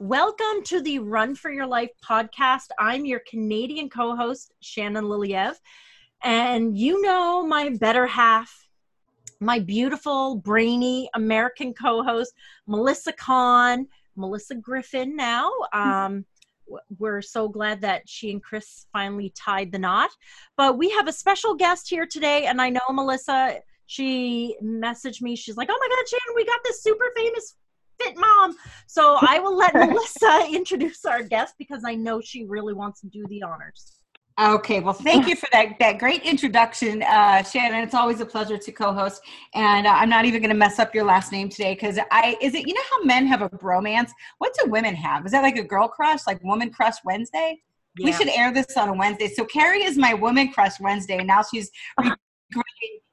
Welcome to the Run for Your Life podcast. I'm your Canadian co host, Shannon Liliev. And you know my better half, my beautiful, brainy American co host, Melissa Kahn, Melissa Griffin now. Um, we're so glad that she and Chris finally tied the knot. But we have a special guest here today, and I know Melissa she messaged me. She's like, "Oh my God, Shannon, we got this super famous fit mom." So I will let Melissa introduce our guest because I know she really wants to do the honors. Okay, well, thank you for that that great introduction, uh, Shannon. It's always a pleasure to co-host, and uh, I'm not even going to mess up your last name today because I is it you know how men have a bromance? What do women have? Is that like a girl crush, like woman crush Wednesday? Yeah. We should air this on a Wednesday. So Carrie is my woman crush Wednesday, and now she's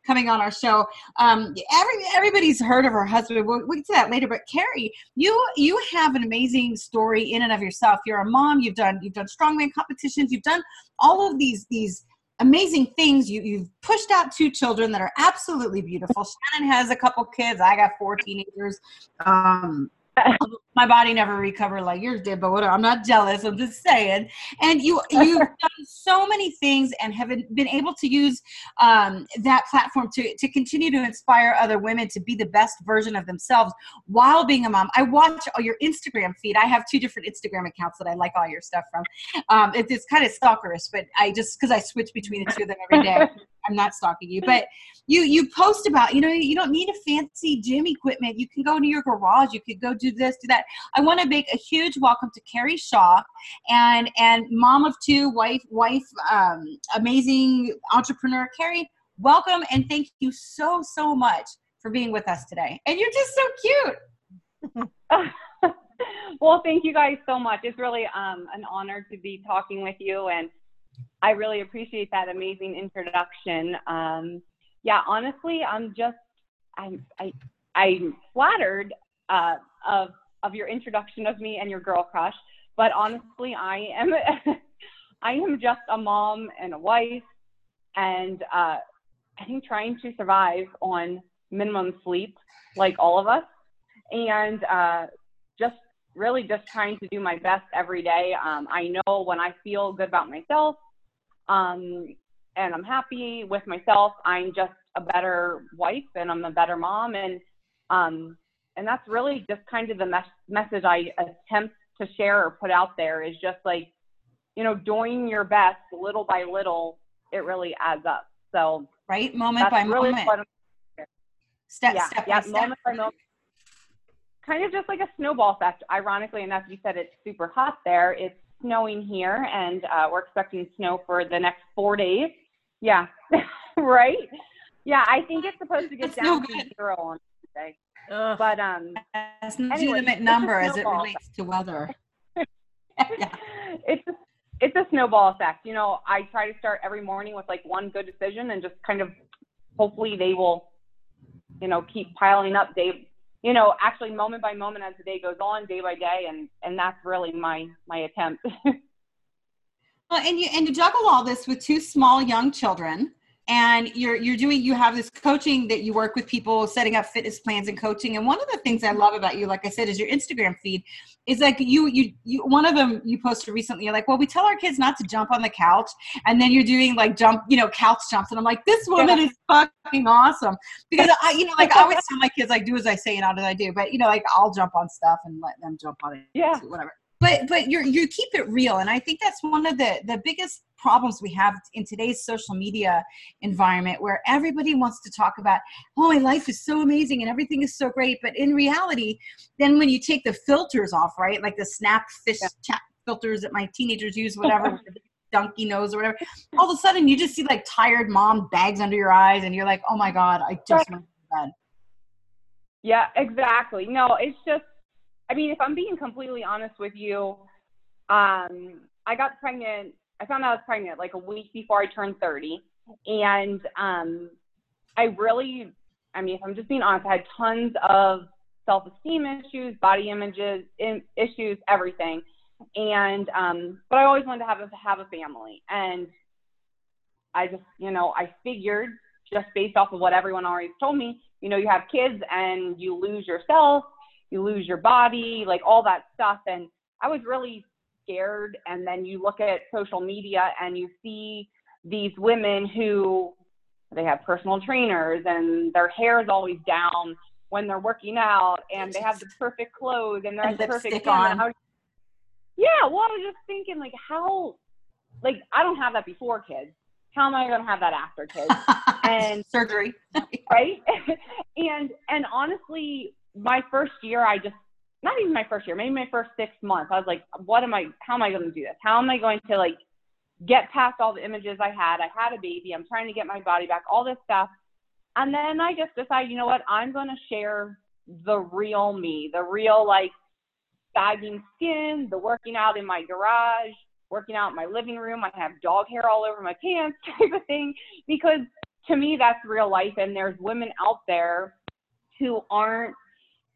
coming on our show. Um, every everybody's heard of her husband. We'll, we'll get to that later. But Carrie, you you have an amazing story in and of yourself. You're a mom. You've done you've done strongman competitions. You've done all of these these amazing things. You you've pushed out two children that are absolutely beautiful. Shannon has a couple kids. I got four teenagers. Um, my body never recovered like yours did, but whatever. I'm not jealous. I'm just saying. And you you've done so many things and have been able to use um, that platform to to continue to inspire other women to be the best version of themselves while being a mom. I watch all your Instagram feed. I have two different Instagram accounts that I like all your stuff from. Um, it, it's kind of stalkerish, but I just because I switch between the two of them every day. I'm not stalking you, but you you post about you know you don't need a fancy gym equipment. You can go to your garage. You could go do this, do that. I want to make a huge welcome to Carrie Shaw, and and mom of two, wife wife, um, amazing entrepreneur. Carrie, welcome and thank you so so much for being with us today. And you're just so cute. well, thank you guys so much. It's really um, an honor to be talking with you and I really appreciate that amazing introduction. Um, yeah, honestly, I'm just I'm I I'm flattered uh, of of your introduction of me and your girl crush, but honestly, I am I am just a mom and a wife, and uh, I think trying to survive on minimum sleep, like all of us, and uh, just really just trying to do my best every day. Um, I know when I feel good about myself um, and I'm happy with myself. I'm just a better wife and I'm a better mom. And, um, and that's really just kind of the mes- message I attempt to share or put out there is just like, you know, doing your best little by little, it really adds up. So, right, moment by really moment. Step, yeah, step yeah, by moment step. by moment. Kind of just like a snowball effect. Ironically enough, you said it's super hot there. It's snowing here, and uh, we're expecting snow for the next four days. Yeah, right. Yeah, I think it's supposed to get That's down to zero on Tuesday. Ugh. But um, that's an legitimate number as it relates to weather. yeah. It's a, it's a snowball effect. You know, I try to start every morning with like one good decision and just kind of hopefully they will, you know, keep piling up day you know, actually moment by moment as the day goes on, day by day, and and that's really my my attempt. well, and you and you juggle all this with two small young children and you're you're doing you have this coaching that you work with people setting up fitness plans and coaching. And one of the things i love about you like i said is your instagram feed is like you you you one of them you posted recently you're like well we tell our kids not to jump on the couch and then you're doing like jump you know couch jumps. And i'm like this woman yeah. is fucking awesome. Because i you know like i always tell my kids like do as i say and not as i do. But you know like i'll jump on stuff and let them jump on it yeah. whatever but but you you keep it real. And i think that's one of the the biggest problems we have in today's social media environment where everybody wants to talk about oh my life is so amazing and everything is so great. But in reality then when you take the filters off right like the snap fish yeah. chat filters that my teenagers use whatever donkey nose or whatever all of a sudden you just see like tired mom bags under your eyes and you're like oh my god i just went to bed. Yeah exactly. No it's just I mean, if I'm being completely honest with you, um, I got pregnant. I found out I was pregnant like a week before I turned 30, and um, I really, I mean, if I'm just being honest, I had tons of self-esteem issues, body images in, issues, everything, and um, but I always wanted to have a have a family, and I just, you know, I figured just based off of what everyone already told me, you know, you have kids and you lose yourself you lose your body, like all that stuff. And I was really scared. And then you look at social media and you see these women who they have personal trainers and their hair is always down when they're working out and they have the perfect clothes and they're and the perfect on. How, yeah, well, I was just thinking like how like I don't have that before kids. How am I going to have that after kids? And surgery, right? and and honestly, my first year, I just not even my first year, maybe my first six months, I was like, what am I? How am I going to do this? How am I going to like get past all the images I had? I had a baby. I'm trying to get my body back. All this stuff. And then I just decided, you know what? I'm going to share the real me, the real like sagging skin, the working out in my garage, working out in my living room. I have dog hair all over my pants type of thing because to me that's real life and there's women out there who aren't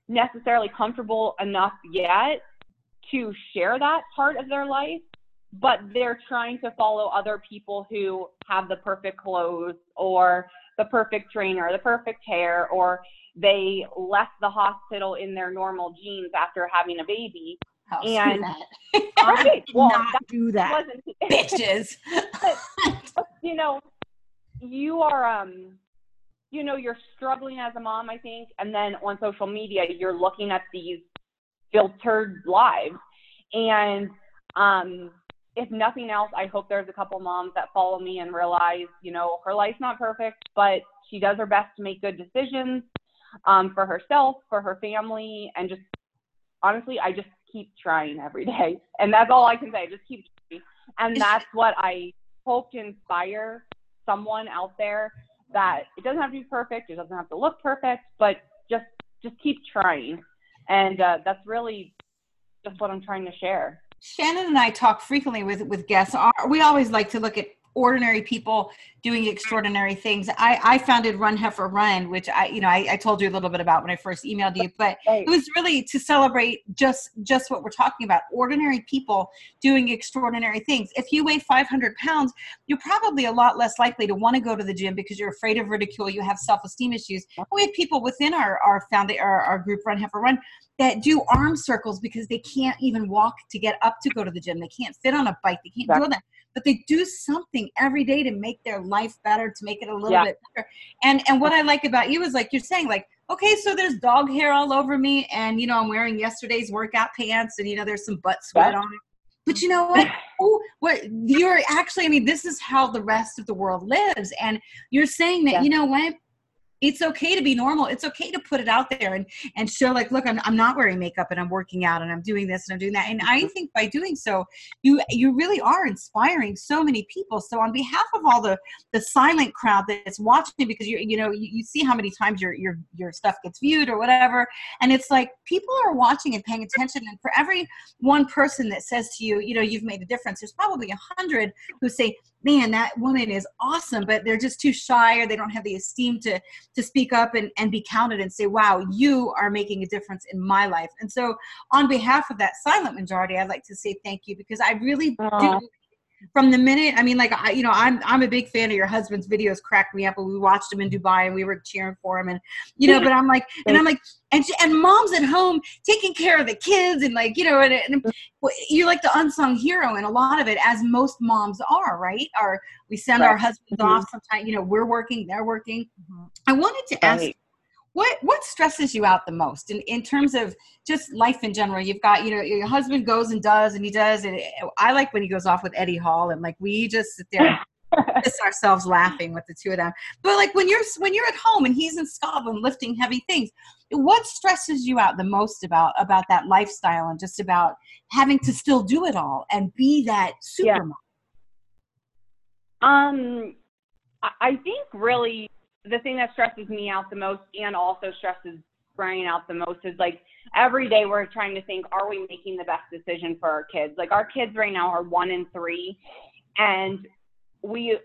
necessarily comfortable enough yet to share that part of their life but they're trying to follow other people who have the perfect clothes or the perfect trainer, the perfect hair, or they left the hospital in their normal jeans after having a baby. I'll and right, well, not that do that, bitches. you know, you are um, you know, you're struggling as a mom, I think, and then on social media, you're looking at these filtered lives, and um, if nothing else, I hope there's a couple moms that follow me and realize, you know, her life's not perfect, but she does her best to make good decisions um, for herself, for her family, and just honestly, I just keep trying every day. And that's all I can say. Just keep trying. And that's what I hope to inspire someone out there that it doesn't have to be perfect, it doesn't have to look perfect, but just just keep trying. And uh, that's really just what I'm trying to share. Shannon and I talk frequently with with guests. We always like to look at ordinary people doing mm-hmm. extraordinary things. I, I founded Run Heifer Run, which I, you know, I, I told you a little bit about when I first emailed you, but it was really to celebrate just, just what we're talking about. Ordinary people doing extraordinary things. If you weigh 500 pounds, you're probably a lot less likely to want to go to the gym because you're afraid of ridicule. You have self-esteem issues. We have people within our, our found our, our group Run Heifer Run that do arm circles because they can't even walk to get up to go to the gym. They can't fit on a bike. They can't do that but they do something every day to make their life better, to make it a little yeah. bit better. And and what I like about you is like you're saying, like, okay, so there's dog hair all over me, and you know, I'm wearing yesterday's workout pants, and you know, there's some butt sweat on it. But you know what? Oh, what you're actually, I mean, this is how the rest of the world lives. And you're saying that, yeah. you know what? It's okay to be normal. It's okay to put it out there and and show like, look, I'm I'm not wearing makeup and I'm working out and I'm doing this and I'm doing that. And I mm-hmm. think by doing so, you you really are inspiring so many people. So on behalf of all the the silent crowd that's watching, because you you know you, you see how many times your your your stuff gets viewed or whatever, and it's like people are watching and paying attention. And for every one person that says to you, you know, you've made a difference, there's probably a hundred who say, man, that woman is awesome, but they're just too shy or they don't have the esteem to to speak up and, and be counted and say, wow, you are making a difference in my life. And so on behalf of that silent majority, I'd like to say thank you because I really Aww. do from the minute i mean like i you know i'm i'm a big fan of your husband's videos cracked me up and we watched him in dubai and we were cheering for him and you know but i'm like and i'm like and she, and mom's at home taking care of the kids and like you know and, and you're like the unsung hero in a lot of it as most moms are right or we send right. our husbands mm-hmm. off sometimes you know we're working they're working mm-hmm. i wanted to ask right what what stresses you out the most in, in terms of just life in general? You've got you know your husband goes and does and he does and i like when he goes off with eddie hall and like we just sit there miss ourselves laughing with the two of them. But like when you're when you're at home and he's in scotland lifting heavy things what stresses you out the most about about that lifestyle and just about having to still do it all and be that super yeah. um i think really the thing that stresses me out the most and also stresses Brian out the most is like every day we're trying to think, are we making the best decision for our kids? Like our kids right now are one and three, and we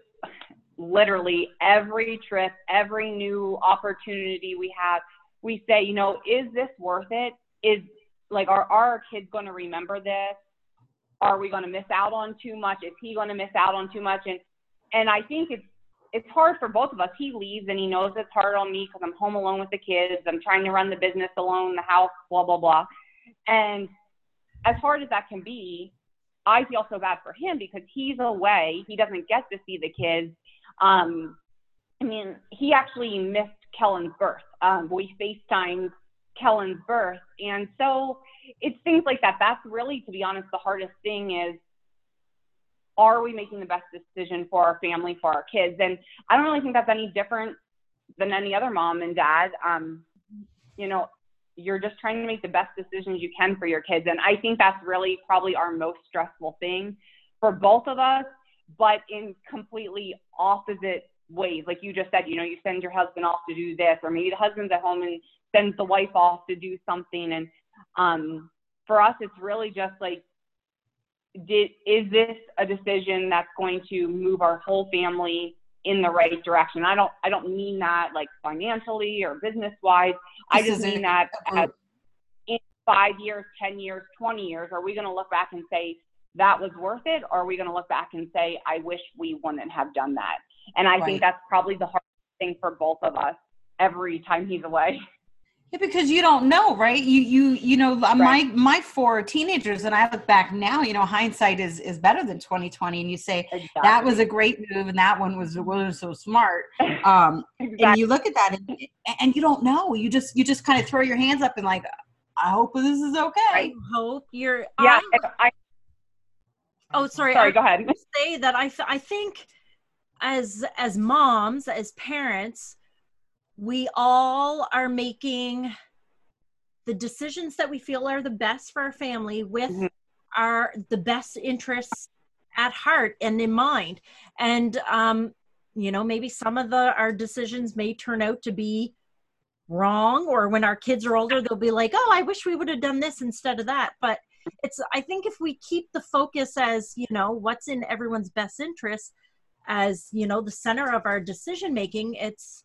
literally every trip, every new opportunity we have, we say, you know, is this worth it? Is like, are, are our kids going to remember this? Are we going to miss out on too much? Is he going to miss out on too much? And and I think it's it's hard for both of us. He leaves and he knows it's hard on me because I'm home alone with the kids. I'm trying to run the business alone, the house, blah, blah, blah. And as hard as that can be, I feel so bad for him because he's away. He doesn't get to see the kids. Um, I mean, he actually missed Kellen's birth. Um, we FaceTimed Kellen's birth. And so it's things like that. That's really, to be honest, the hardest thing is are we making the best decision for our family, for our kids? And I don't really think that's any different than any other mom and dad. Um, you know, you're just trying to make the best decisions you can for your kids. And I think that's really probably our most stressful thing for both of us, but in completely opposite ways. Like you just said, you know, you send your husband off to do this, or maybe the husband's at home and sends the wife off to do something. And um, for us, it's really just like did is this a decision that's going to move our whole family in the right direction? I don't I don't mean that like financially or business wise. I just mean that as in five years, ten years, twenty years, are we going to look back and say that was worth it, or are we going to look back and say I wish we wouldn't have done that? And I right. think that's probably the hardest thing for both of us every time he's away. Yeah, because you don't know, right? You you you know right. my my four teenagers, and I look back now. You know, hindsight is is better than twenty twenty, and you say exactly. that was a great move, and that one was was so smart. Um, exactly. And you look at that, and, and you don't know. You just you just kind of throw your hands up and like, I hope this is okay. I hope you're. Yeah. I, oh, sorry. Sorry. I, go ahead. Say that I I think as as moms as parents we all are making the decisions that we feel are the best for our family with mm-hmm. our the best interests at heart and in mind and um you know maybe some of the our decisions may turn out to be wrong or when our kids are older they'll be like oh i wish we would have done this instead of that but it's i think if we keep the focus as you know what's in everyone's best interest as you know the center of our decision making it's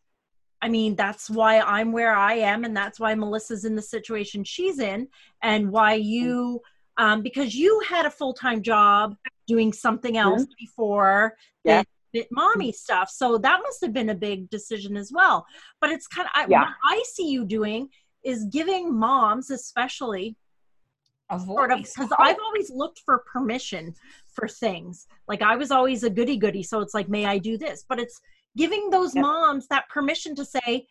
I mean, that's why I'm where I am, and that's why Melissa's in the situation she's in, and why you, um, because you had a full time job doing something mm-hmm. else mm-hmm. before yeah. Bit mommy stuff. So that must have been a big decision as well. But it's kind of yeah. what I see you doing is giving moms, especially, a voice. Because I've always looked for permission for things. Like I was always a goody goody, so it's like, may I do this? But it's giving those moms that permission to say,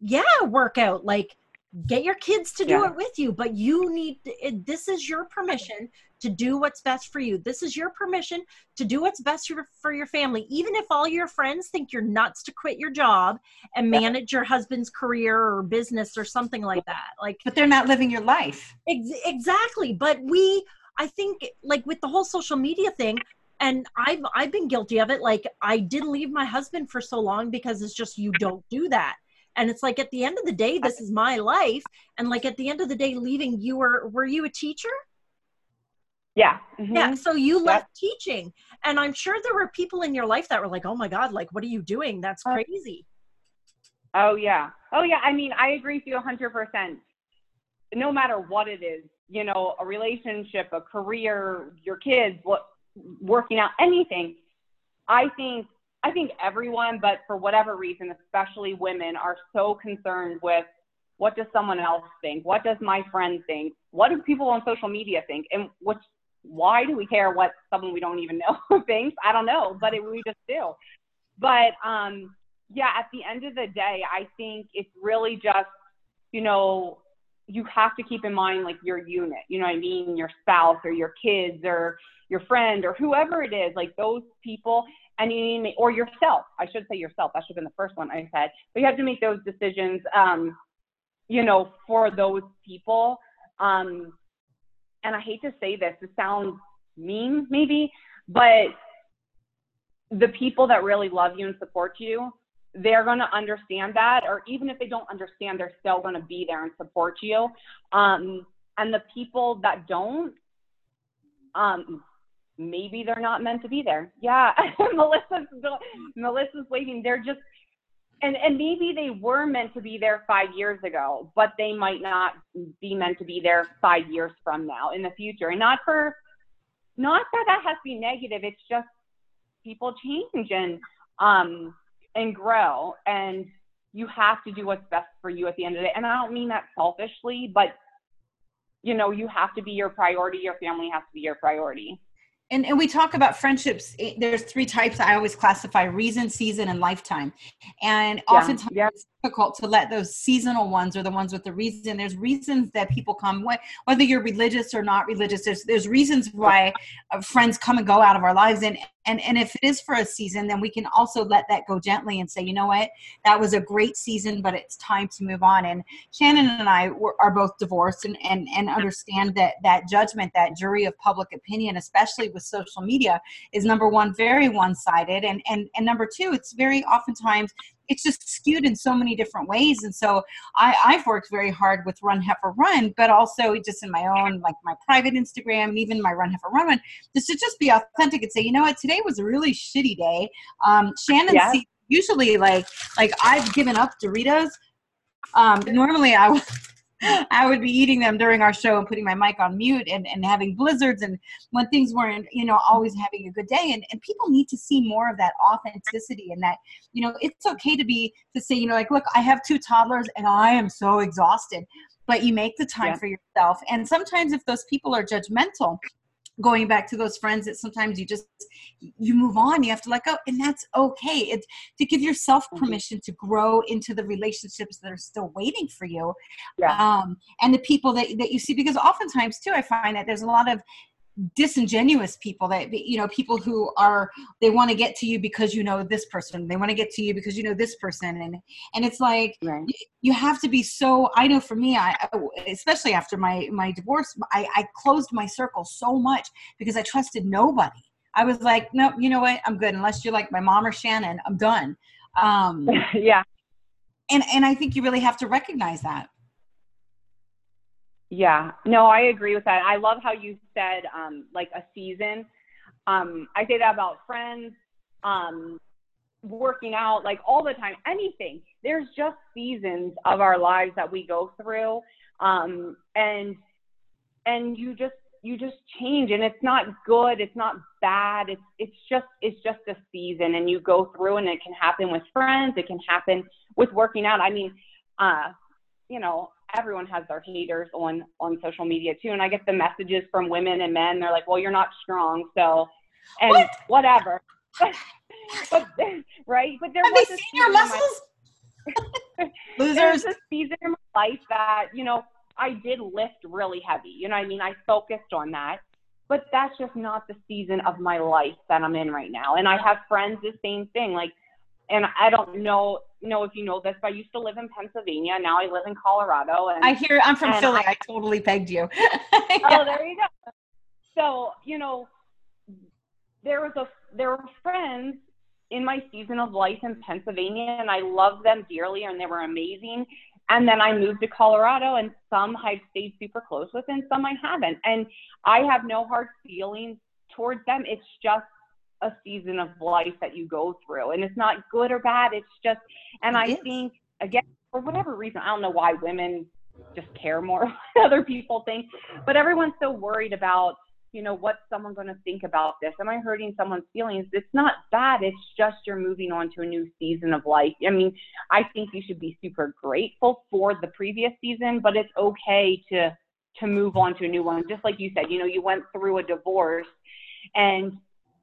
yeah, work out. Like, get your kids to do yeah. it with you, but you need it, this is your permission to do what's best for you. This is your permission to do what's best for, for your family. Even if all your friends think you're nuts to quit your job and manage your husband's career or business or something like that. Like, but they're not living your life. Ex- exactly. But we, I think, like with the whole social media thing, and I've I've been guilty of it. Like I didn't leave my husband for so long because it's just you don't do that. And it's like at the end of the day, this is my life. And like at the end of the day, leaving you were were you a teacher? Yeah. Mm-hmm. Yeah. So you left teaching. And I'm sure there were people in your life that were like, oh my God, like what are you doing? That's uh, crazy. Oh yeah. Oh yeah. I mean, I agree with you hundred percent. No matter what it is, you know, a relationship, a career, your kids, what working out, anything. I think I think everyone, but for whatever reason, especially women, are so concerned with what does someone else think? What does my friend think? What do people on social media think? And what's why do we care what someone we don't even know thinks? I don't know, but it, we just do. But um, yeah, at the end of the day, I think it's really just, you know, you have to keep in mind like your unit, you know what I mean? Your spouse or your kids or your friend or whoever it is, like those people, and you need or yourself. I should say yourself. That should have been the first one I said. But you have to make those decisions, um, you know, for those people. Um, and I hate to say this, it sounds mean maybe, but the people that really love you and support you, they're going to understand that, or even if they don't understand, they're still going to be there and support you. Um, and the people that don't, um, maybe they're not meant to be there. Yeah, Melissa's Melissa's waving. They're just and and maybe they were meant to be there five years ago, but they might not be meant to be there five years from now in the future. And not for not that that has to be negative. It's just people change and um, and grow. And you have to do what's best for you at the end of the day. And I don't mean that selfishly, but you know, you have to be your priority. Your family has to be your priority and, and we talk about friendships there's three types i always classify reason season and lifetime and yeah. oftentimes yeah. it's difficult to let those seasonal ones or the ones with the reason there's reasons that people come whether you're religious or not religious there's there's reasons why uh, friends come and go out of our lives and and and if it is for a season then we can also let that go gently and say you know what? That was a great season but it's time to move on. And shannon and i were, are both divorced and and and understand that that judgment that jury of public opinion especially with social media is number one very one-sided. And and and number two it's very oftentimes it's just skewed in so many different ways. And so I, I've worked very hard with Run Heifer Run, but also just in my own, like my private Instagram and even my Run Heifer Run one, just to just be authentic and say, you know what, today was a really shitty day. Um, Shannon yeah. usually like like I've given up Doritos. Um, normally I would I would be eating them during our show and putting my mic on mute and, and having blizzards and when things weren't, you know, always having a good day. And, and people need to see more of that authenticity and that, you know, it's okay to be, to say, you know, like, look, I have two toddlers and I am so exhausted. But you make the time yeah. for yourself. And sometimes if those people are judgmental, going back to those friends that sometimes you just you move on you have to let go and that's okay it's to give yourself mm-hmm. permission to grow into the relationships that are still waiting for you yeah. um, and the people that, that you see because oftentimes too i find that there's a lot of disingenuous people that you know people who are they want to get to you because you know this person they want to get to you because you know this person and and it's like right. you have to be so i know for me i especially after my my divorce i i closed my circle so much because i trusted nobody. I was like no you know what? I'm good unless you're like my mom or shannon i'm done. Um yeah. and and i think you really have to recognize that yeah, no, I agree with that. I love how you said um, like a season. Um, I say that about friends, um, working out, like all the time, anything. There's just seasons of our lives that we go through, um, and and you just you just change, and it's not good, it's not bad, it's it's just it's just a season, and you go through, and it can happen with friends, it can happen with working out. I mean, uh, you know, everyone has their haters on on social media too and i get the messages from women and men they're like well you're not strong so and what? whatever. But, right? But there have was they seen your muscles? My, losers. a season in my life that you know i did lift really heavy you know i mean? I focused on that. But that's just not the season of my life that i'm in right now and i have friends the same thing like and I don't know know if you know this, but I used to live in Pennsylvania. Now I live in Colorado. And I hear I'm from Philly. I, I, totally pegged you. Oh, yeah. Oh, there you go. So you know, there was a there were friends in my season of life in Pennsylvania, and I loved them dearly, and they were amazing. And then I moved to Colorado, and some I've stayed super close with, and some I haven't. And I have no hard feelings towards them. It's just a season of life that you go through and it's not good or bad it's just and i think again for whatever reason i don't know why women just care more what other people think but everyone's so worried about you know what's someone going to think about this? Am i hurting someone's feelings? It's not bad it's just you're moving on to a new season of life. I mean i think you should be super grateful for the previous season but it's okay to to move on to a new one. Just like you said you know you went through a divorce and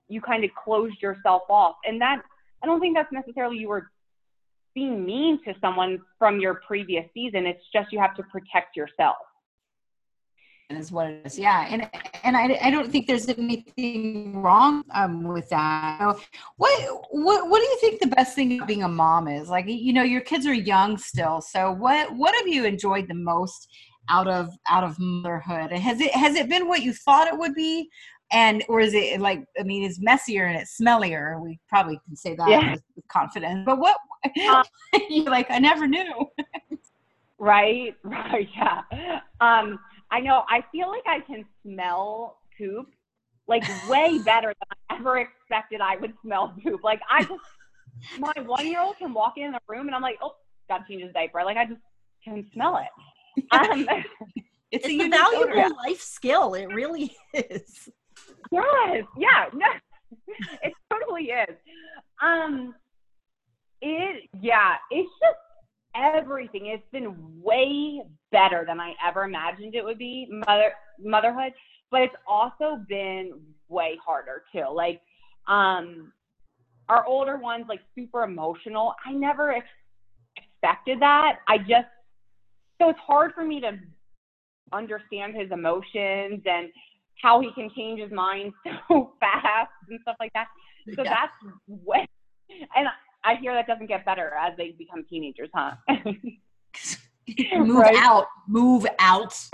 you kind of closed yourself off. And that, I don't think that's necessarily you were being mean to someone from your previous season. It's just you have to protect yourself. Is what it is, yeah, and and I, I don't think there's anything wrong um, with that. What what what do you think the best thing being a mom is? Like you know, your kids are young still, so what what have you enjoyed the most out of out of motherhood? Has it has it been what you thought it would be? And or is it like i mean it's messier and it's smellier. We probably can say that yeah. with, confidence. But what uh, you're like i never knew. Right right yeah. Um i know i feel like i can smell poop like way better than i ever expected i would smell poop. Like i just my one year old can walk in the room and i'm like oh gotta change his diaper. Like i just can smell it. Um, it's, it's a, valuable odor. life skill. It really is Yes, yeah, no, it totally is. Um, It yeah, it's just everything. It's been way better than I ever imagined it would be, mother motherhood. But it's also been way harder too. Like, um, our older ones like super emotional. I never ex- expected that. I just so it's hard for me to understand his emotions and how he can change his mind so fast and stuff like that. So yeah. that's way and I hear that doesn't get better as they become teenagers, huh? move right? out, move out.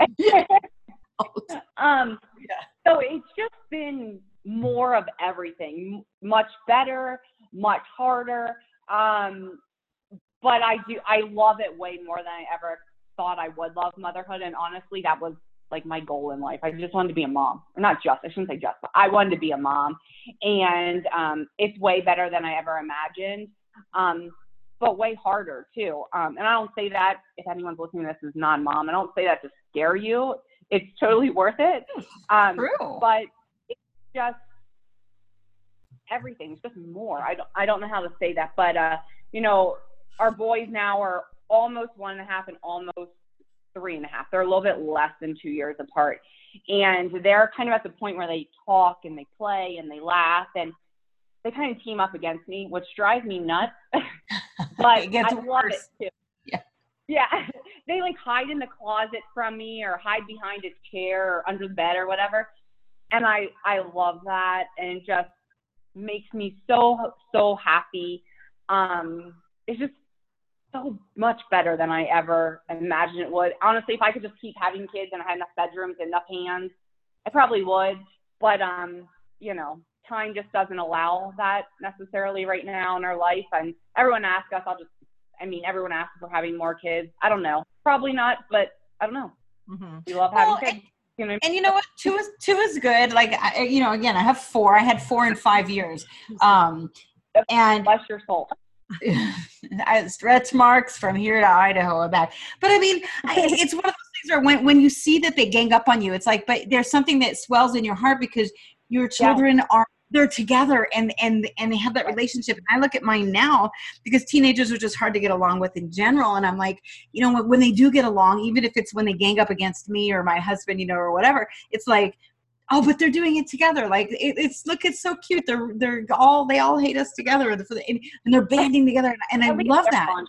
um, yeah. So it's just been more of everything, much better, much harder. Um, but I do, I love it way more than I ever thought I would love motherhood. And honestly, that was like my goal in life. I just wanted to be a mom, or not just, I shouldn't say just, but I wanted to be a mom. And um, it's way better than I ever imagined, um, but way harder too. Um, and I don't say that if anyone's listening to this is non mom, I don't say that to scare you. It's totally worth it. Um, True. But it's just everything. It's just more. I don't, I don't know how to say that, but, uh, you know, our boys now are almost one and a half and almost three and a half. They're a little bit less than two years apart. And they're kind of at the point where they talk and they play and they laugh and they kind of team up against me, which drives me nuts. but I love worse. it too. Yeah. Yeah. They like hide in the closet from me or hide behind a chair or under the bed or whatever. And I I love that and it just makes me so so happy. Um it's just so much better than I ever imagined it would. Honestly, if I could just keep having kids and I had enough bedrooms and enough hands, I probably would. But um, you know, time just doesn't allow that necessarily right now in our life. And everyone asks us, I'll just, I mean, everyone asks if we're having more kids. I don't know, probably not, but I don't know. Mm-hmm. We love having well, kids. You know, and you know what? Two is two is good. Like I, you know, again, I have four. I had four in five years. Um, and bless your soul. stretch marks from here to Idaho about. But I mean, it's one of those things where when, when you see that they gang up on you, it's like, but there's something that swells in your heart because your children yeah. are they're together and and and they have that relationship and i look at mine now because teenagers are just hard to get along with in general and i'm like you know when, when they do get along even if it's when they gang up against me or my husband you know or whatever it's like oh but they're doing it together like it, it's look it's so cute. They're they're all they all hate us together and, and they're banding together and, i love that.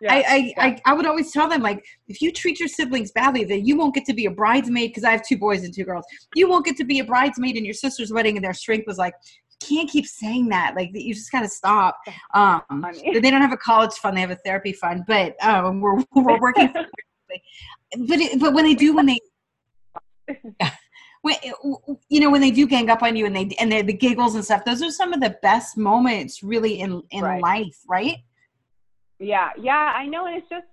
yeah, I, I, yeah. I, I would always tell them like if you treat your siblings badly then you won't get to be a bridesmaid because i have two boys and two girls. You won't get to be a bridesmaid in your sister's wedding and their strength was like can't keep saying that like you just gotta stop. Um they don't have a college fund they have a therapy fund but um we're, we're working but it, but when they do when they when eh, you know when they do gang up on you and they and they the giggles and stuff those are some of the best moments really in in right. life right yeah yeah i know and it's just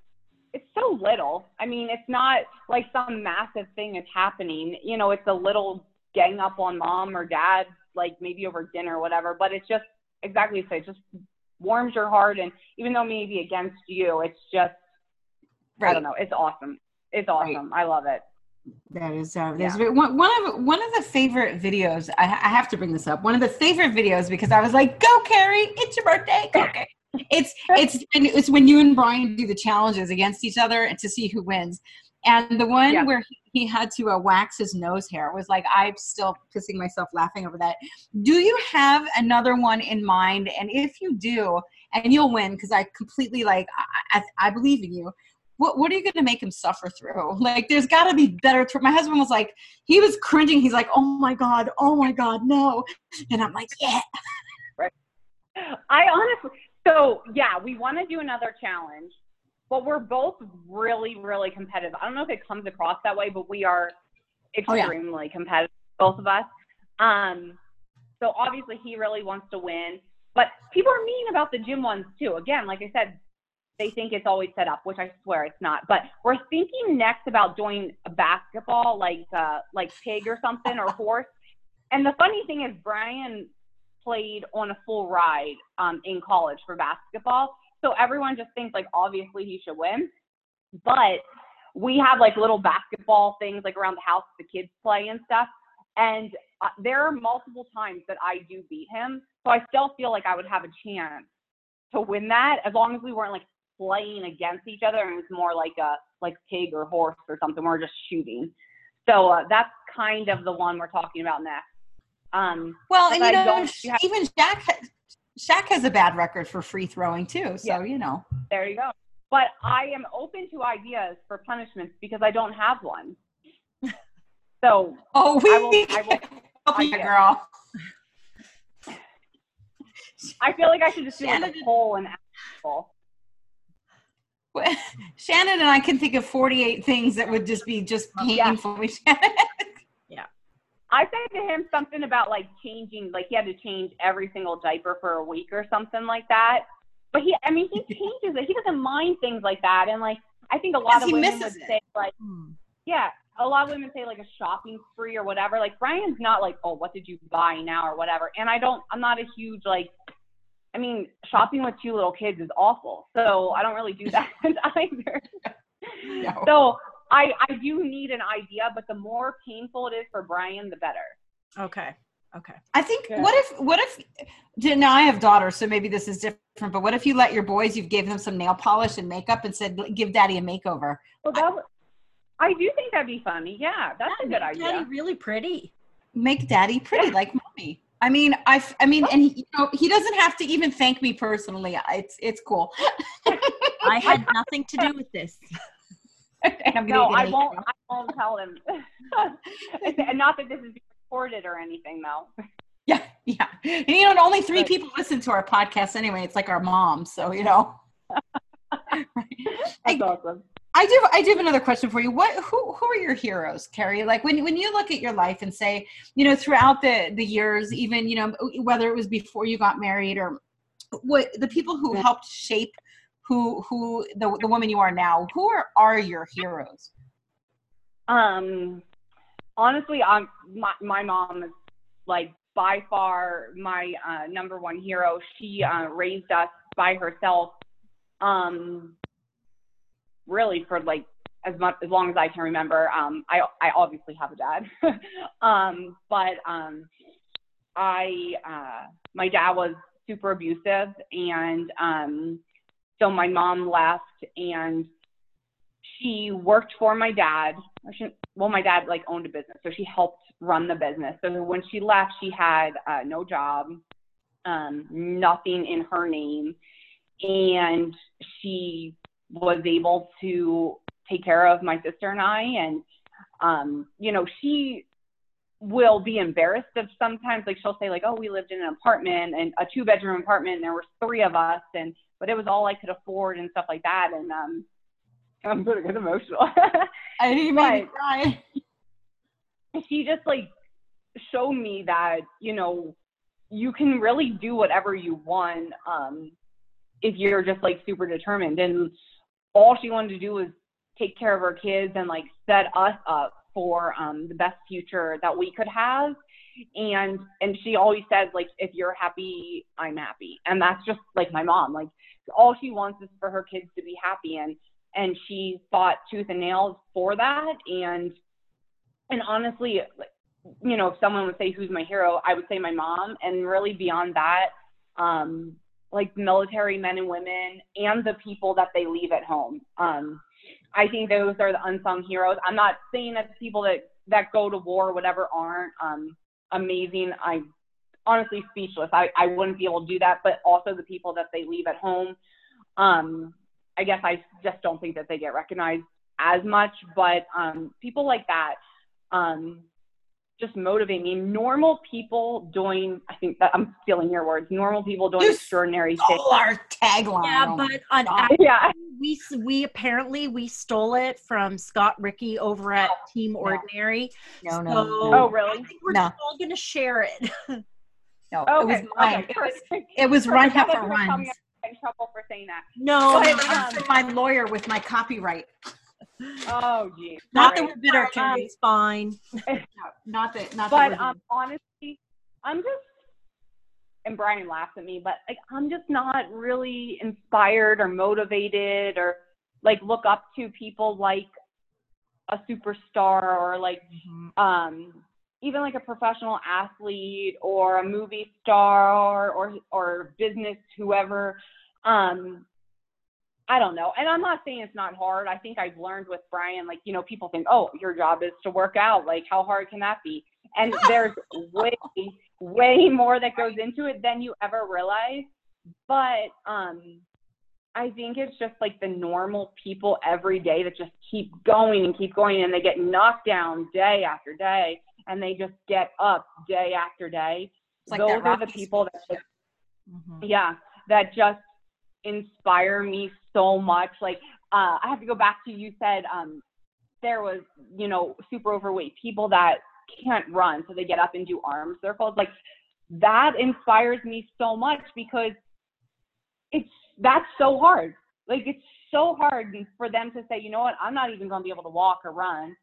it's so little i mean it's not like some massive thing is happening you know it's a little gang up on mom or dad like maybe over dinner or whatever but it's just exactly as it just warms your heart and even though maybe against you it's just right. i don't know it's awesome it's awesome right. i love it that is uh, yeah. one, one of one of the favorite videos. I, I, have to bring this up. One of the favorite videos because I was like, "Go, Carrie! It's your birthday. Go, Carrie!" it's it's it's when you and Brian do the challenges against each other to see who wins. And the one yeah. where he, he had to uh, wax his nose hair was like I'm still pissing myself laughing over that. Do you have another one in mind? And if you do, and you'll win because I completely like I, I, I believe in you what, what are you going to make him suffer through? Like, there's got to be better. Th- my husband was like, he was cringing. He's like, oh my God, oh my God, no. And I'm like, yeah. Right. I honestly, so yeah, we want to do another challenge, but we're both really, really competitive. I don't know if it comes across that way, but we are extremely oh, yeah. competitive, both of us. Um, so obviously he really wants to win, but people are mean about the gym ones too. Again, like I said, they think it's always set up, which I swear it's not. But we're thinking next about doing a basketball, like uh, like pig or something or horse. And the funny thing is, Brian played on a full ride um, in college for basketball, so everyone just thinks like obviously he should win. But we have like little basketball things like around the house the kids play and stuff. And uh, there are multiple times that I do beat him, so I still feel like I would have a chance to win that as long as we weren't like playing against each other and it's more like a like pig or horse or something. We're just shooting. So uh, that's kind of the one we're talking about next. Um, well, and you I know, have- even Shaq, ha- Shaq has a bad record for free throwing too. So Yeah. you know, there you go. But I am open to ideas for punishments because I don't have one. So oh, we I will- I will- help you, girl. I feel like I should just do like Shannon a poll and ask people. Shannon and I can think of 48 things that would just be just Yeah. painful. We Shannon. I said to him something about like changing, like he had to change every single diaper for a week or something like that. But he, I mean, he changes it. He doesn't mind things like that. And like, I think a lot of women would it. say like, Hmm. yeah, a lot of women say like a shopping spree or whatever. Like Brian's not like, oh, what did you buy now or whatever. And I don't, I'm not a huge like, I mean, shopping with two little kids is awful. So I don't really do that either. No. So I, I do need an idea, but the more painful it is for Brian, the better. Okay. Okay. I think Yeah. what if what if now I have daughters, so maybe this is different. But what if you let your boys, you've gave them some nail polish and makeup, and said, "Give Daddy a makeover." Well, that would, I do think that'd be funny. Yeah, that's a good Daddy idea. really pretty. Make Daddy pretty like mommy. I mean, I, I mean, and he, you know, he doesn't have to even thank me personally. It's it's cool. I had nothing to do with this. I'm No, I won't. I won't tell him. and not that this is being recorded or anything, though. Yeah, yeah. And you know, only three people listen to our podcast anyway. It's like our mom, so you know. That's awesome. I do. I do have another question for you. What? Who? Who are your heroes, Carrie? Like when when you look at your life and say, you know, throughout the the years, even you know, whether it was before you got married or what the people who helped shape who who the the woman you are now. Who are are your heroes? Um, honestly, I'm my my mom is like by far my uh, number one hero. She uh, raised us by herself. Um, really for like as much as long as I can remember. Um, I I obviously have a dad, um, but um, I uh, my dad was super abusive, and um, so my mom left, and she worked for my dad. She, well, my dad like owned a business, so she helped run the business. So when she left, she had uh, no job, um, nothing in her name, and she was able to take care of my sister and I. And um, you know, she will be embarrassed of sometimes like she'll say like, oh, we lived in an apartment and a two bedroom apartment, and there were three of us, and but it was all I could afford and stuff like that. And um, I'm gonna get emotional. I didn't even cry. she just like showed me that you know you can really do whatever you want um if you're just like super determined and all she wanted to do was take care of her kids and like set us up for um the best future that we could have. And and she always says like if you're happy i'm happy. And that's just like my mom. Like all she wants is for her kids to be happy and and she fought tooth and nails for that. And and honestly like, you know if someone would say who's my hero? I would say my mom. And really beyond that um like military men and women and the people that they leave at home. Um i think those are the unsung heroes. I'm not saying that the people that that go to war or whatever aren't um amazing. I'm honestly speechless. I i wouldn't be able to do that but also the people that they leave at home um i guess i just don't think that they get recognized as much but um people like that um, just motivate me. Normal people doing, I think that I'm stealing your words. Normal people doing You extraordinary things. Our tagline. Yeah, Oh but on God. act- Yeah, we we apparently we stole it from Scott Ricky over at Team Ordinary. no, no, So- no. Oh, I really? think we're No. all gonna share it. no. Okay. It was mine. okay. It was, it was run Perfect. I thought heifer you were telling me runs. I'm in trouble for saying that. no, But it um, my lawyer with my copyright. Oh, geez. Not that we're bitter, Carrie. it's fine. Not that. Not But that. we're um, honestly, I'm just, and Brian laughs at me, but like I'm just not really inspired or motivated or like look up to people like a superstar or like um, even like a professional athlete or a movie star or or business whoever um, I don't know. And I'm not saying it's not hard. I think I've learned with Brian, like, you know, people think, oh, your job is to work out. Like, how hard can that be? And there's way, way more that goes into it than you ever realize. But um, I think it's just like the normal people every day that just keep going and keep going and they get knocked down day after day and they just get up day after day. Like Those are the people that, just, mm-hmm. yeah, that just inspire me so much. Like, uh, I have to go back to you said um, there was, you know, super overweight people that can't run, so they get up and do arm circles. Like, that inspires me so much because it's that's so hard. Like, it's so hard for them to say, you know what, I'm not even going to be able to walk or run,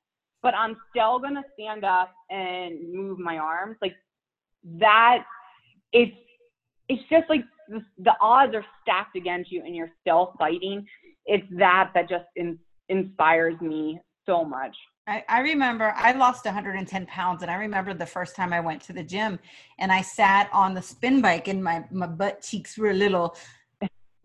but I'm still going to stand up and move my arms. Like, that, it's, it's just like the, the odds are stacked against you and you're still fighting. It's that that just in, inspires me so much. I, I, remember I lost 110 pounds, and I remember the first time I went to the gym and I sat on the spin bike, and my, my butt cheeks were a little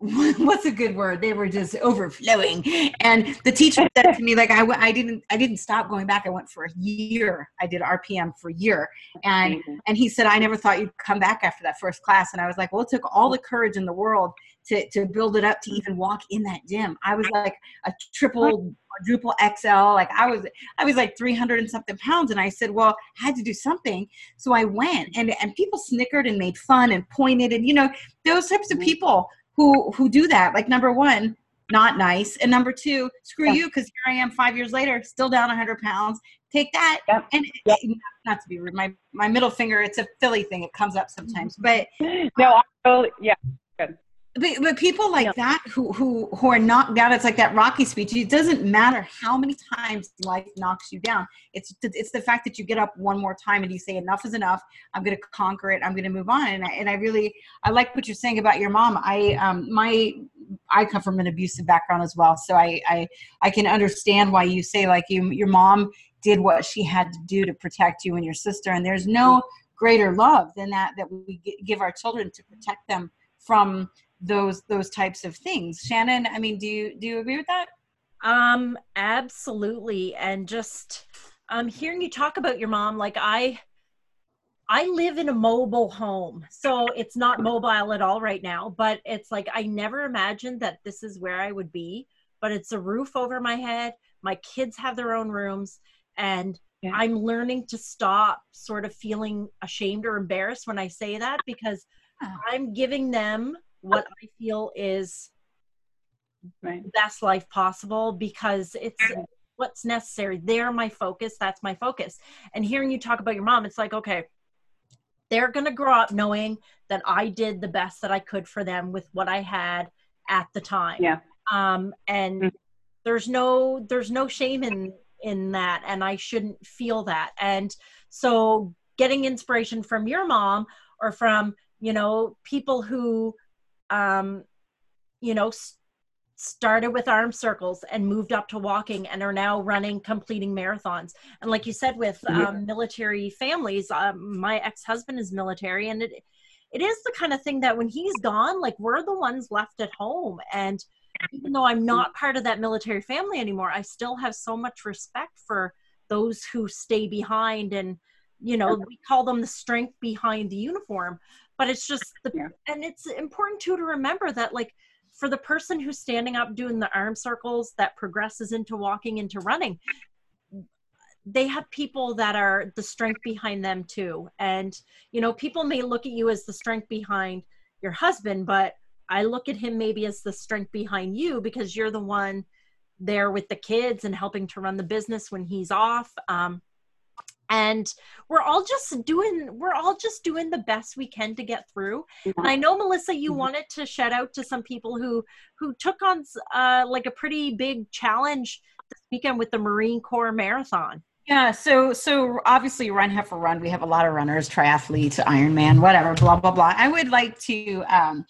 what's a good word? They were just overflowing. And the teacher said to me like I, I didn't i didn't stop going back. I went for a year. I did rpm for a year. And and he said i never thought you'd come back after that first class. And i was like well it took all the courage in the world to, to build it up to even walk in that gym. I was like a triple quadruple xl like i was i was like 300 and something pounds. And i said well i had to do something. So i went. And and people snickered and made fun and pointed. And you know those types of mm-hmm. people who who do that. Like number one, not nice, and number two, screw yeah. you because here I am five years later, still down 100 pounds. Take that, and not to be rude, my my middle finger. It's a Philly thing. It comes up sometimes, but no, I totally yeah. Good but, but people like yeah. that who who who are knocked down it's like that rocky speech it doesn't matter how many times life knocks you down. It's it's the fact that you get up one more time and you say enough is enough. I'm going to conquer it. I'm going to move on. And I, and I really i like what you're saying about your mom. I um my i come from an abusive background as well so i i i can understand why you say like you your mom did what she had to do to protect you and your sister and there's no greater love than that that we give our children to protect them from those those types of things. Shannon i mean do you do you agree with that? Um absolutely. And just um hearing you talk about your mom like i i live in a mobile home so it's not mobile at all right now but it's like i never imagined that this is where i would be but it's a roof over my head. My kids have their own rooms and yeah. i'm learning to stop sort of feeling ashamed or embarrassed when i say that because i'm giving them what I feel is right. the best life possible because it's what's necessary. They're my focus. That's my focus. And hearing you talk about your mom, it's like, okay, they're going to grow up knowing that I did the best that I could for them with what I had at the time. Yeah. Um, and mm-hmm. there's no, there's no shame in, in that. And I shouldn't feel that. And so getting inspiration from your mom or from, you know, people who um, you know, started with arm circles and moved up to walking and are now running completing marathons. And like you said with um, military families um, my ex-husband is military and it it is the kind of thing that when he's gone like we're the ones left at home. And even though i'm not part of that military family anymore i still have so much respect for those who stay behind and you know we call them the strength behind the uniform but it's just the yeah. and it's important too to remember that like for the person who's standing up doing the arm circles that progresses into walking into running they have people that are the strength behind them too and you know people may look at you as the strength behind your husband but i look at him maybe as the strength behind you because you're the one there with the kids and helping to run the business when he's off um, and we're all just doing we're all just doing the best we can to get through and i know melissa you mm-hmm. wanted to shout out to some people who who took on uh, like a pretty big challenge this weekend with the marine corps marathon yeah, so so obviously run heifer run. We have a lot of runners, triathletes, Ironman, whatever, blah blah blah. I would like to um,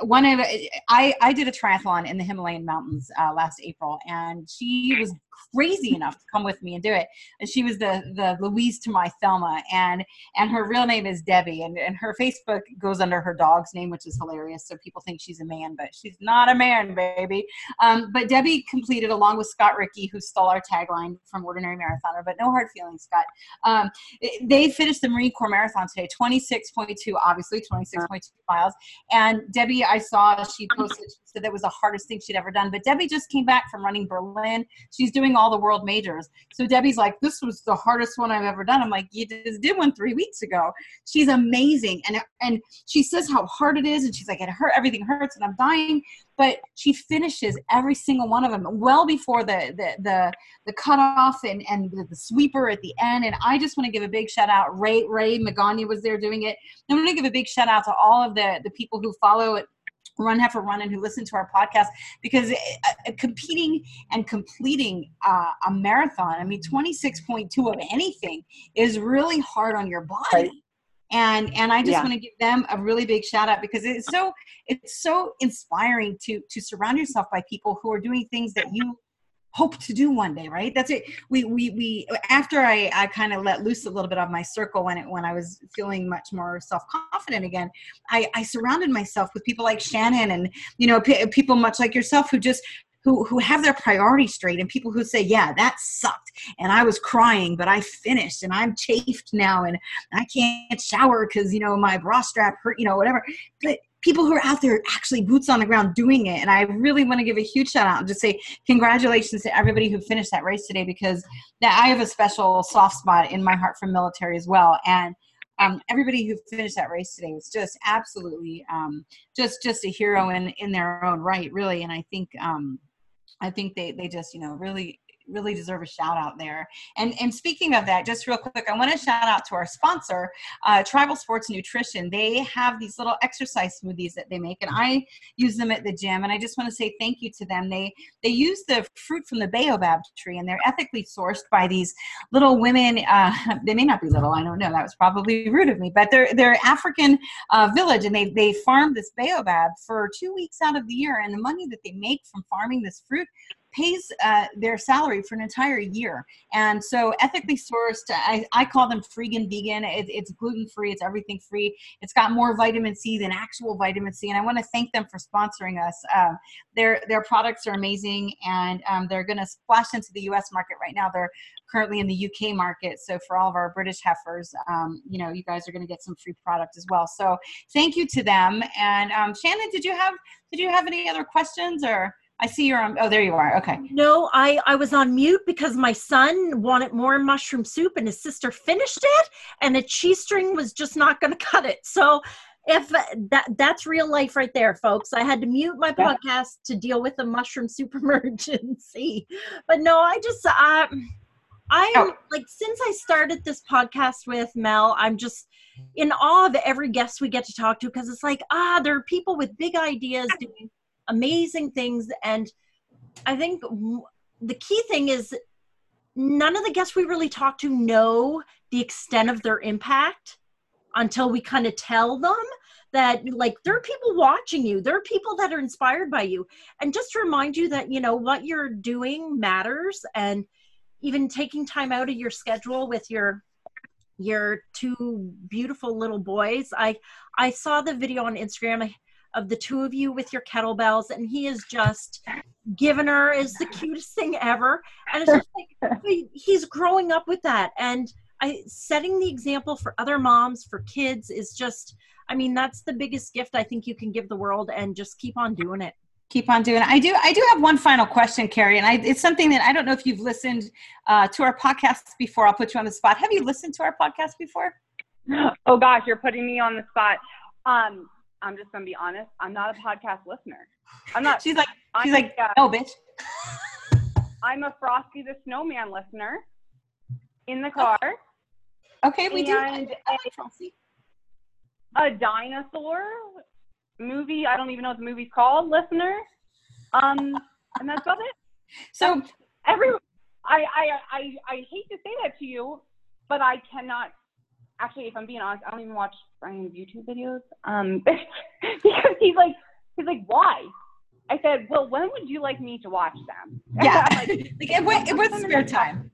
one of I I did a triathlon in the Himalayan mountains uh, last April, and she was crazy enough to come with me and do it. And she was the the Louise to my Thelma, and and her real name is Debbie, and and her Facebook goes under her dog's name, which is hilarious. So people think she's a man, but she's not a man, baby. Um, but Debbie completed along with Scott Ricky, who stole our tagline from Ordinary Marathoner, but no hard feelings, Scott. Um, they finished the Marine Corps Marathon today, 26.2, obviously 26.2 miles. And Debbie, I saw she posted, she said that was the hardest thing she'd ever done. But Debbie just came back from running Berlin. She's doing all the world majors. So Debbie's like, this was the hardest one I've ever done. I'm like, you just did one three weeks ago. She's amazing. And, and she says how hard it is. And she's like, it hurt, everything hurts and I'm dying but she finishes every single one of them well before the the the, the cutoff and and the, the sweeper at the end. And I just want to give a big shout out. Ray Ray Magana was there doing it. I want to give a big shout out to all of the the people who follow it run heifer run and who listen to our podcast because uh, competing and completing uh, a marathon i mean 26.2 of anything is really hard on your body right and and i just yeah. want to give them a really big shout out because it's so it's so inspiring to to surround yourself by people who are doing things that you hope to do one day right? That's it. We we we after i i kind of let loose a little bit of my circle when it when i was feeling much more self-confident again i i surrounded myself with people like shannon and you know p- people much like yourself who just who who have their priorities straight and people who say yeah that sucked and i was crying but i finished and i'm chafed now and i can't shower because you know my bra strap hurt you know whatever. But people who are out there actually boots on the ground doing it. And i really want to give a huge shout out and just say congratulations to everybody who finished that race today because that i have a special soft spot in my heart for military as well. And um, everybody who finished that race today was just absolutely um, just just a hero in in their own right really. And i think um, I think they they just you know really really deserve a shout out there. And and speaking of that, just real quick, I want to shout out to our sponsor, uh, Tribal Sports Nutrition. They have these little exercise smoothies that they make, and I use them at the gym. And I just want to say thank you to them. They they use the fruit from the baobab tree, and they're ethically sourced by these little women. Uh, they may not be little, I don't know. That was probably rude of me, but they're they're African uh, village, and they they farm this baobab for two weeks out of the year, and the money that they make from farming this fruit pays uh, their salary for an entire year. And so ethically sourced, I, I call them freegan vegan. It, it's gluten free, it's everything free. It's got more vitamin C than actual vitamin C. And I want to thank them for sponsoring us. Um, their, their products are amazing and um, they're going to splash into the US market right now. They're currently in the UK market. So for all of our British heifers, um, you know, you guys are going to get some free product as well. So thank you to them. And um, Shannon, did you have, did you have any other questions or? I see you're on. Oh, there you are. Okay. No, I I was on mute because my son wanted more mushroom soup, and his sister finished it, and the cheese string was just not going to cut it. So, if that that's real life right there, folks. I had to mute my yeah. podcast to deal with the mushroom soup emergency. But no, I just I. I'm oh. like since I started this podcast with Mel, I'm just in awe of every guest we get to talk to because it's like ah, there are people with big ideas doing amazing things. And I think the key thing is none of the guests we really talk to know the extent of their impact until we kind of tell them that like there are people watching you. There are people that are inspired by you. And just to remind you that you know what you're doing matters. And even taking time out of your schedule with your your two beautiful little boys i i saw the video on instagram. I, of the two of you with your kettlebells, and he is just given her is the cutest thing ever. And it's just like he's growing up with that, and I setting the example for other moms for kids is just. I mean, that's the biggest gift I think you can give the world, and just keep on doing it keep on doing it. I do. I do have one final question, Keri, and I, it's something that I don't know if you've listened uh, to our podcast before. I'll put you on the spot. Have you listened to our podcast before? Oh gosh, you're putting me on the spot. Um, I'm just gonna be honest. I'm not a podcast listener. I'm not. she's like, she's I'm like, uh, no, bitch. I'm a Frosty the Snowman listener in the car. Okay, we do. And a, a dinosaur movie. I don't even know what the movie's called. Listener. Um, and that's about it. So every, I, I, I, I hate to say that to you, but I cannot actually, if I'm being honest, I don't even watch Brian's YouTube videos. Um, because he's like, he's like, why? I said, well, when would you like me to watch them? Yeah. like, like it, it, it was spare time.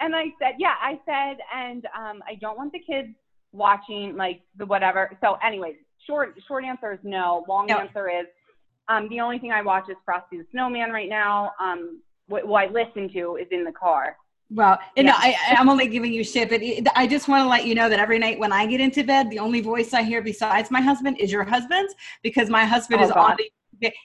and I said, yeah, I said, and um, I don't want the kids watching like the whatever. So anyway, short short answer is no. Long No. answer is um, the only thing I watch is Frosty the Snowman right now. Um, what, what I listen to is in the car. Well, and Yeah. I, I'm only giving you shit, but I just want to let you know that every night when I get into bed, the only voice I hear besides my husband is your husband's because my husband Oh, is God. on the.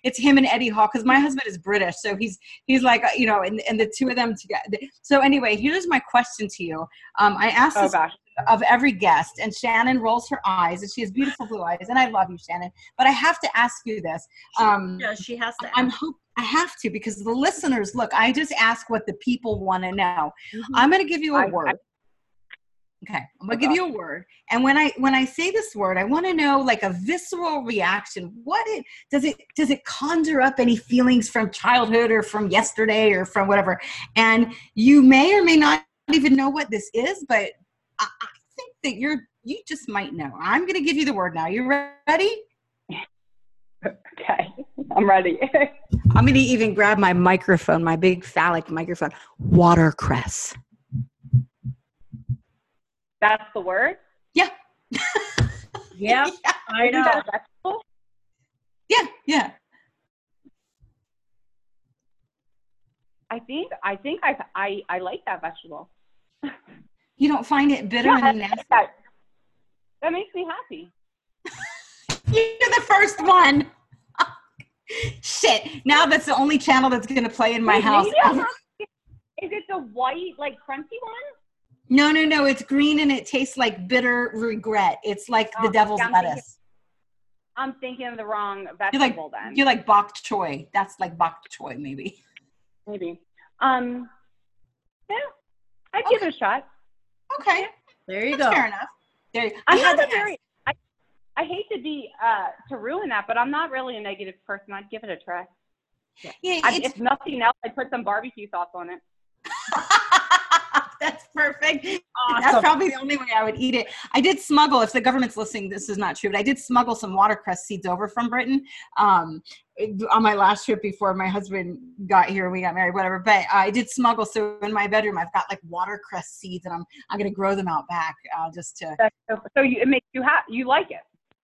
It's him and Eddie Hall because my husband is British, so he's he's like you know, and, and the two of them together. So anyway, here's my question to you. Um, I asked Oh this gosh. Of every guest, and Shannon rolls her eyes, and she has beautiful blue eyes, and I love you, Shannon. But I have to ask you this. Um, Yeah, she has to. I'm hope I have to because the listeners look. I just ask what the people want to know. Mhm. I'm going to give you a I- word. Okay, I'm going to give you a word, and when I when I say this word, I want to know like a visceral reaction. What it does it does it conjure up any feelings from childhood or from yesterday or from whatever? And you may or may not even know what this is, but I, I think that you're you just might know. I'm going to give you the word now. You ready? Okay, I'm ready. I'm going to even grab my microphone, my big phallic microphone. Watercress. That's the word. Yeah. Yeah, I Isn't that know. Yeah. Yeah. I think I think I I I like that vegetable. You don't find it bitter Yeah, and nasty? that, that makes me happy. You're the first one. Shit. Now that's the only channel that's going to play in my Wait, house. maybe I'm not- Is it the white, like crunchy one? No, no, no. It's green and it tastes like bitter regret. It's like the Oh, devil's yeah, I'm thinking- lettuce. I'm thinking of the wrong You're like vegetable then. you're like bok choy. That's like bok choy, maybe. Maybe. Um. Yeah, I'd give it a shot. Okay, There you that's go. fair enough. There, I I had have to a very. I, I hate to be uh to ruin that, but I'm not really a negative person. I'd give it a try. ask. Yeah, I, it's, if nothing else, I'd put some barbecue sauce on it. that's perfect. That's probably the only way I would eat it. I did smuggle, if the government's listening, this is not true, but I did smuggle some watercress seeds over from Britain um, on my last trip before my husband got here and we got married, whatever. But I did smuggle. So in my bedroom, I've got like watercress seeds and I'm, I'm going to grow them out back uh, just to. So, so you, it makes you happy. You like it.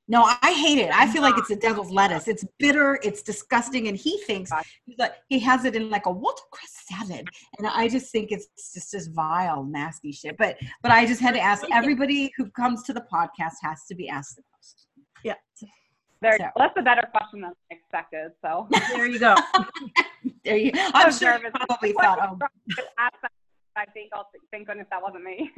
No, I hate it. I feel like it's the devil's lettuce. It's bitter. It's disgusting. And he thinks he has it in like a watercress salad. And I just think it's just this vile, nasty shit. But but I just had to ask everybody who comes to the podcast has to be asked the question. There, So- well, that's a better question than I expected. So There you go. There you. I'm so sure you nervous. probably thought, oh, I think I'll thank goodness that wasn't me.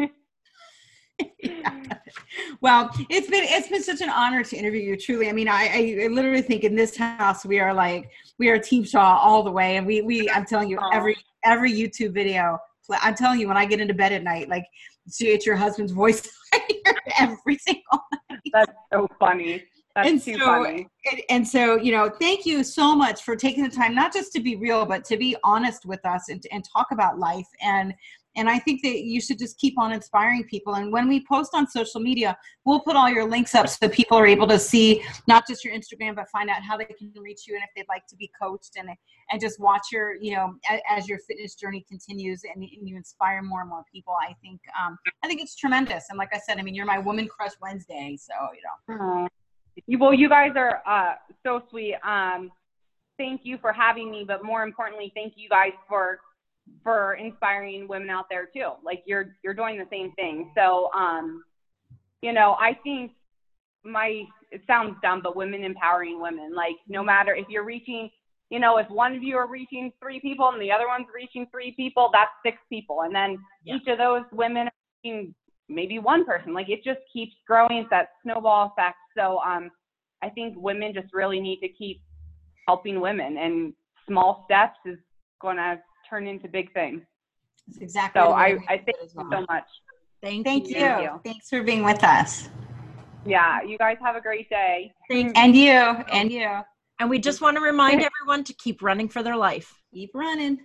well, it's been it's been such an honor to interview you. Truly, I mean, I, I, literally think in this house we are like we are Team Shaw all the way, and we we I'm telling you every every YouTube video. I'm telling you when I get into bed at night, like see it's your husband's voice every single. That's so funny. That's And so- funny. And, and so you know, thank you so much for taking the time, not just to be real, but to be honest with us and and talk about life and. And I think that you should just keep on inspiring people. And when we post on social media, we'll put all your links up so people are able to see not just your Instagram, but find out how they can reach you and if they'd like to be coached and and just watch your, you know, as your fitness journey continues and, and you inspire more and more people. I think um, I think it's tremendous. And like I said, I mean, you're my Woman Crush Wednesday, so you know. Well, you guys are uh, so sweet. Um, thank you for having me, but more importantly, thank you guys for for inspiring women out there too. Like you're you're doing the same thing. So, um, you know, I think my it sounds dumb, but women empowering women. Like no matter if you're reaching, you know, if one of you are reaching three people and the other one's reaching three people, that's six people, and then Yeah. each of those women are reaching maybe one person. Like it just keeps growing. It's that snowball effect. So um, I think women just really need to keep helping women, and small steps is going to turn into big things. That's exactly. So I, I thank it you well. so much. Thank, Thank you. you. Thank you. Thanks for being with us. Yeah, you guys have a great day. Thank hmm. And you. Oh. And you. And we just want to remind everyone to keep running for their life. Keep running.